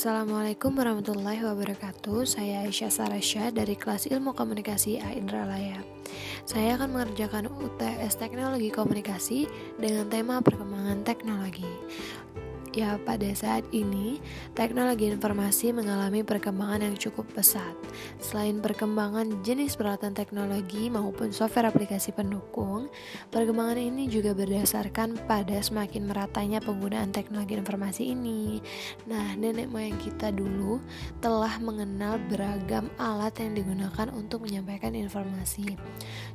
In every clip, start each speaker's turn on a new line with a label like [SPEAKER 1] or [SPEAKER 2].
[SPEAKER 1] Assalamualaikum warahmatullahi wabarakatuh. Saya Aisyah Sarasya dari kelas ilmu komunikasi A Indralaya. Saya akan mengerjakan UTS Teknologi Komunikasi dengan tema perkembangan teknologi Ya, pada saat ini teknologi informasi mengalami perkembangan yang cukup pesat. Selain perkembangan jenis peralatan teknologi maupun software aplikasi pendukung, perkembangan ini juga berdasarkan pada semakin meratanya penggunaan teknologi informasi ini. Nah, nenek moyang kita dulu telah mengenal beragam alat yang digunakan untuk menyampaikan informasi.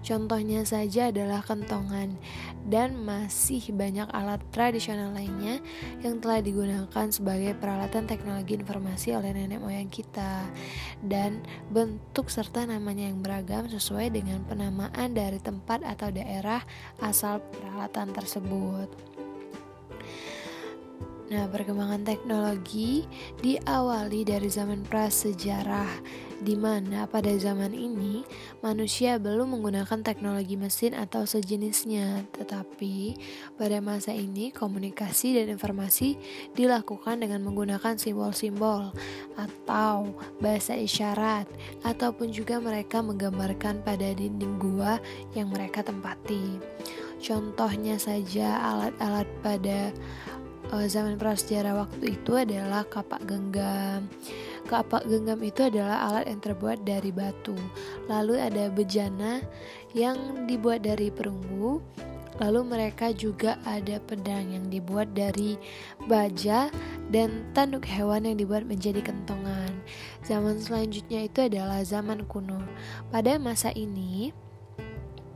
[SPEAKER 1] Contohnya saja adalah kentongan dan masih banyak alat tradisional lainnya yang telah digunakan sebagai peralatan teknologi informasi oleh nenek moyang kita dan bentuk serta namanya yang beragam sesuai dengan penamaan dari tempat atau daerah asal peralatan tersebut. Nah, perkembangan teknologi diawali dari zaman prasejarah, di mana pada zaman ini manusia belum menggunakan teknologi mesin atau sejenisnya, tetapi pada masa ini komunikasi dan informasi dilakukan dengan menggunakan simbol-simbol atau bahasa isyarat, ataupun juga mereka menggambarkan pada dinding gua yang mereka tempati. Contohnya saja alat-alat pada uh, zaman prasejarah waktu itu adalah kapak genggam. Kapak genggam itu adalah alat yang terbuat dari batu. Lalu ada bejana yang dibuat dari perunggu. Lalu mereka juga ada pedang yang dibuat dari baja dan tanduk hewan yang dibuat menjadi kentongan. Zaman selanjutnya itu adalah zaman kuno. Pada masa ini,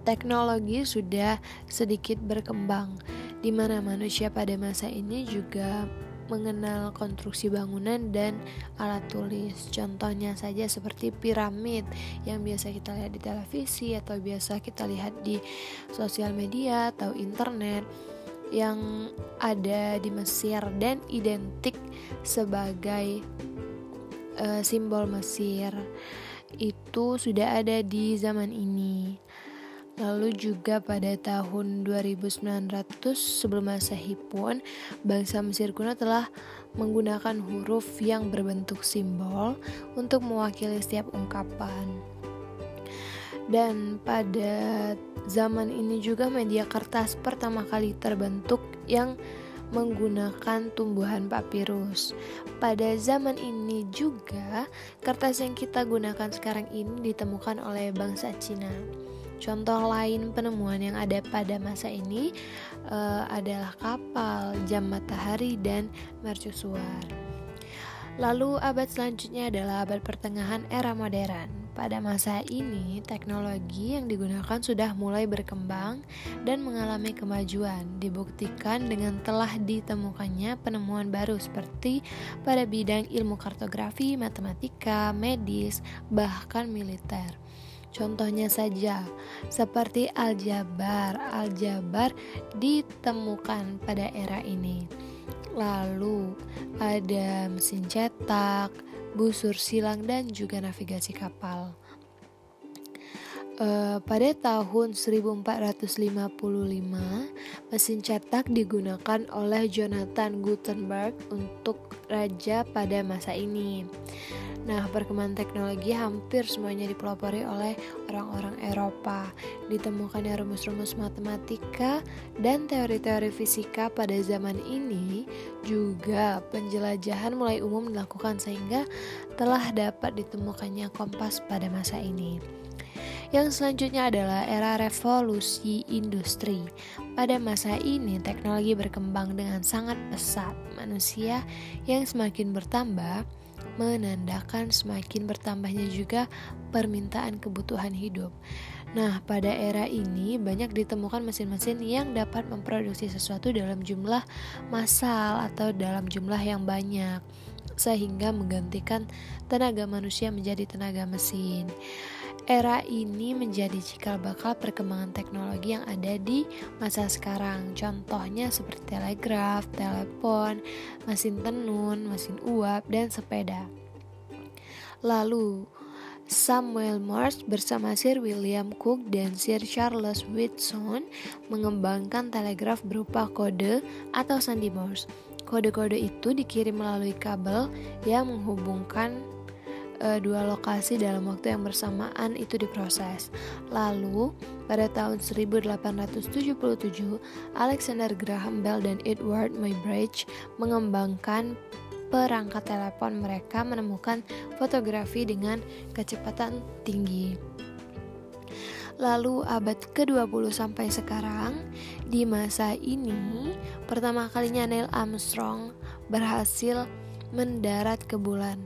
[SPEAKER 1] teknologi sudah sedikit berkembang di mana manusia pada masa ini juga mengenal konstruksi bangunan dan alat tulis. Contohnya saja seperti piramid yang biasa kita lihat di televisi atau biasa kita lihat di sosial media atau internet yang ada di Mesir dan identik sebagai uh, simbol Mesir. Itu sudah ada di zaman ini. Lalu juga pada tahun 2900 sebelum Masehi pun bangsa Mesir kuno telah menggunakan huruf yang berbentuk simbol untuk mewakili setiap ungkapan. Dan pada zaman ini juga media kertas pertama kali terbentuk yang menggunakan tumbuhan papirus. Pada zaman ini juga kertas yang kita gunakan sekarang ini ditemukan oleh bangsa Cina. Contoh lain penemuan yang ada pada masa ini uh, adalah kapal, jam matahari, dan mercusuar. Lalu abad selanjutnya adalah abad pertengahan era modern. Pada masa ini, teknologi yang digunakan sudah mulai berkembang dan mengalami kemajuan, dibuktikan dengan telah ditemukannya penemuan baru seperti pada bidang ilmu kartografi, matematika, medis, bahkan militer. Contohnya saja, seperti aljabar. Aljabar ditemukan pada era ini. Lalu ada mesin cetak, busur silang dan juga navigasi kapal. Uh, pada tahun 1455, mesin cetak digunakan oleh Jonathan Gutenberg untuk raja pada masa ini. Nah, perkembangan teknologi hampir semuanya dipelopori oleh orang-orang Eropa. Ditemukannya rumus-rumus matematika dan teori-teori fisika pada zaman ini juga penjelajahan mulai umum dilakukan sehingga telah dapat ditemukannya kompas pada masa ini. Yang selanjutnya adalah era revolusi industri. Pada masa ini, teknologi berkembang dengan sangat pesat. Manusia yang semakin bertambah menandakan semakin bertambahnya juga permintaan kebutuhan hidup. Nah, pada era ini banyak ditemukan mesin-mesin yang dapat memproduksi sesuatu dalam jumlah massal atau dalam jumlah yang banyak, sehingga menggantikan tenaga manusia menjadi tenaga mesin. Era ini menjadi cikal bakal perkembangan teknologi yang ada di masa sekarang. Contohnya seperti telegraf, telepon, mesin tenun, mesin uap, dan sepeda. Lalu, Samuel Morse bersama Sir William Cook dan Sir Charles Whitson mengembangkan telegraf berupa kode atau sandi Morse. Kode-kode itu dikirim melalui kabel yang menghubungkan e, dua lokasi dalam waktu yang bersamaan itu diproses. Lalu, pada tahun 1877, Alexander Graham Bell dan Edward Muybridge mengembangkan perangkat telepon mereka menemukan fotografi dengan kecepatan tinggi. Lalu abad ke-20 sampai sekarang, di masa ini pertama kalinya Neil Armstrong berhasil mendarat ke bulan.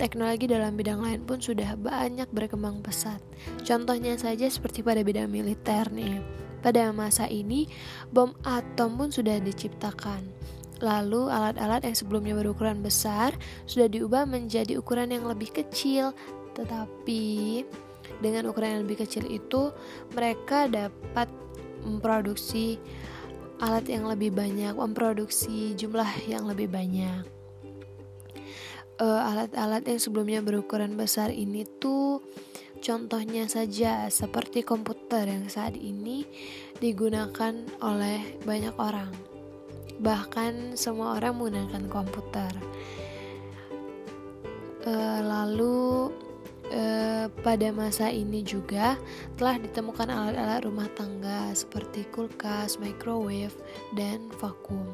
[SPEAKER 1] Teknologi dalam bidang lain pun sudah banyak berkembang pesat. Contohnya saja seperti pada bidang militer nih. Pada masa ini, bom atom pun sudah diciptakan. Lalu alat-alat yang sebelumnya berukuran besar sudah diubah menjadi ukuran yang lebih kecil. Tetapi dengan ukuran yang lebih kecil itu mereka dapat memproduksi alat yang lebih banyak, memproduksi jumlah yang lebih banyak. Uh, alat-alat yang sebelumnya berukuran besar ini tuh contohnya saja seperti komputer yang saat ini digunakan oleh banyak orang. Bahkan semua orang menggunakan komputer. Uh, lalu e, pada masa ini juga telah ditemukan alat-alat rumah tangga seperti kulkas, microwave, dan vakum.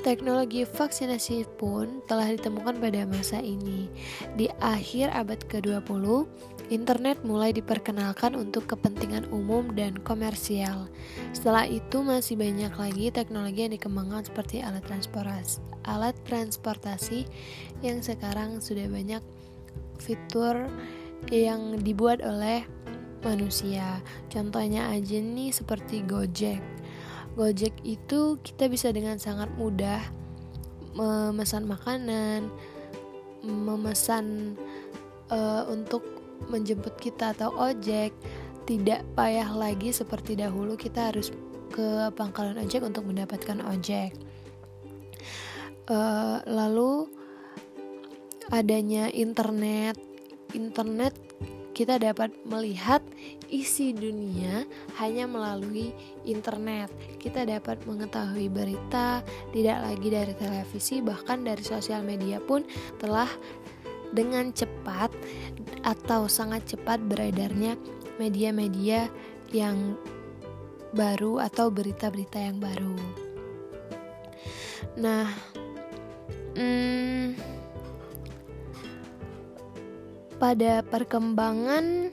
[SPEAKER 1] Teknologi vaksinasi pun telah ditemukan pada masa ini. Di akhir abad ke-20, internet mulai diperkenalkan untuk kepentingan umum dan komersial. Setelah itu masih banyak lagi teknologi yang dikembangkan seperti alat transportasi, alat transportasi yang sekarang sudah banyak fitur yang dibuat oleh manusia. Contohnya aja nih seperti Gojek. Gojek itu kita bisa dengan sangat mudah memesan makanan, memesan uh, untuk menjemput kita atau ojek. Tidak payah lagi seperti dahulu kita harus ke pangkalan ojek untuk mendapatkan ojek. Uh, lalu adanya internet internet kita dapat melihat isi dunia hanya melalui internet. Kita dapat mengetahui berita tidak lagi dari televisi, bahkan dari sosial media pun telah dengan cepat atau sangat cepat beredarnya media-media yang baru atau berita-berita yang baru. Nah, hmm, pada perkembangan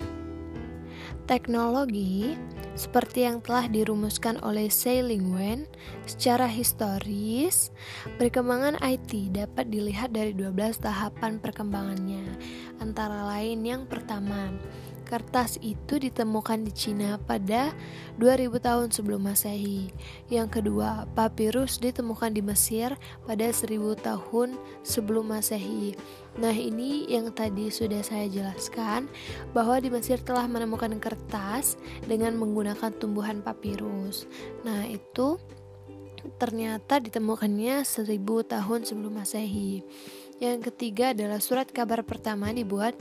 [SPEAKER 1] teknologi seperti yang telah dirumuskan oleh Sailing Wen secara historis, perkembangan IT dapat dilihat dari 12 tahapan perkembangannya. Antara lain yang pertama, Kertas itu ditemukan di Cina pada 2000 tahun sebelum Masehi. Yang kedua, papirus ditemukan di Mesir pada 1000 tahun sebelum Masehi. Nah, ini yang tadi sudah saya jelaskan bahwa di Mesir telah menemukan kertas dengan menggunakan tumbuhan papirus. Nah, itu ternyata ditemukannya 1000 tahun sebelum Masehi. Yang ketiga adalah surat kabar pertama dibuat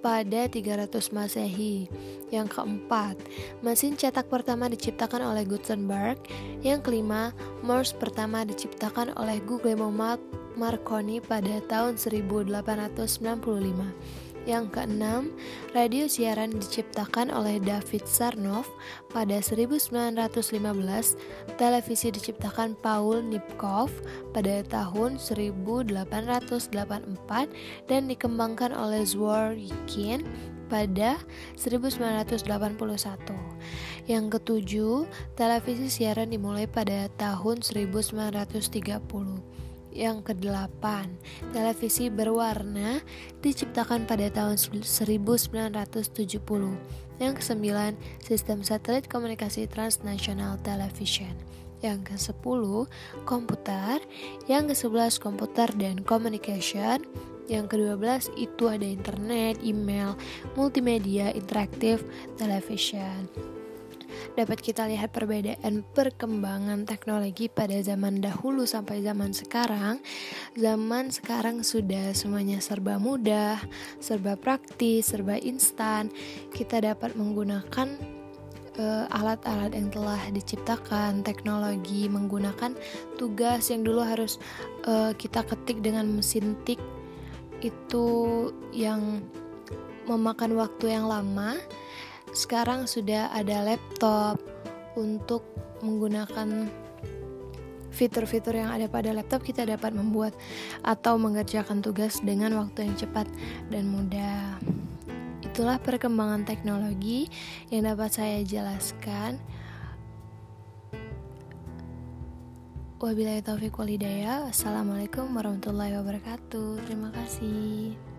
[SPEAKER 1] pada 300 Masehi. Yang keempat, mesin cetak pertama diciptakan oleh Gutenberg. Yang kelima, Morse pertama diciptakan oleh Guglielmo Marconi pada tahun 1895. Yang keenam, radio siaran diciptakan oleh David Sarnoff pada 1915, televisi diciptakan Paul Nipkow pada tahun 1884 dan dikembangkan oleh Zworykin pada 1981. Yang ketujuh, televisi siaran dimulai pada tahun 1930. Yang kedelapan, televisi berwarna diciptakan pada tahun 1970. Yang kesembilan, sistem satelit komunikasi transnasional television. Yang ke-10, komputer. Yang ke-11, komputer dan communication. Yang ke-12 itu ada internet, email, multimedia, interaktif, television dapat kita lihat perbedaan perkembangan teknologi pada zaman dahulu sampai zaman sekarang. Zaman sekarang sudah semuanya serba mudah, serba praktis, serba instan. Kita dapat menggunakan uh, alat-alat yang telah diciptakan, teknologi menggunakan tugas yang dulu harus uh, kita ketik dengan mesin tik itu yang memakan waktu yang lama. Sekarang sudah ada laptop untuk menggunakan fitur-fitur yang ada pada laptop kita dapat membuat atau mengerjakan tugas dengan waktu yang cepat dan mudah. Itulah perkembangan teknologi yang dapat saya jelaskan. Wabillahi taufiq walhidayah. Assalamualaikum warahmatullahi wabarakatuh. Terima kasih.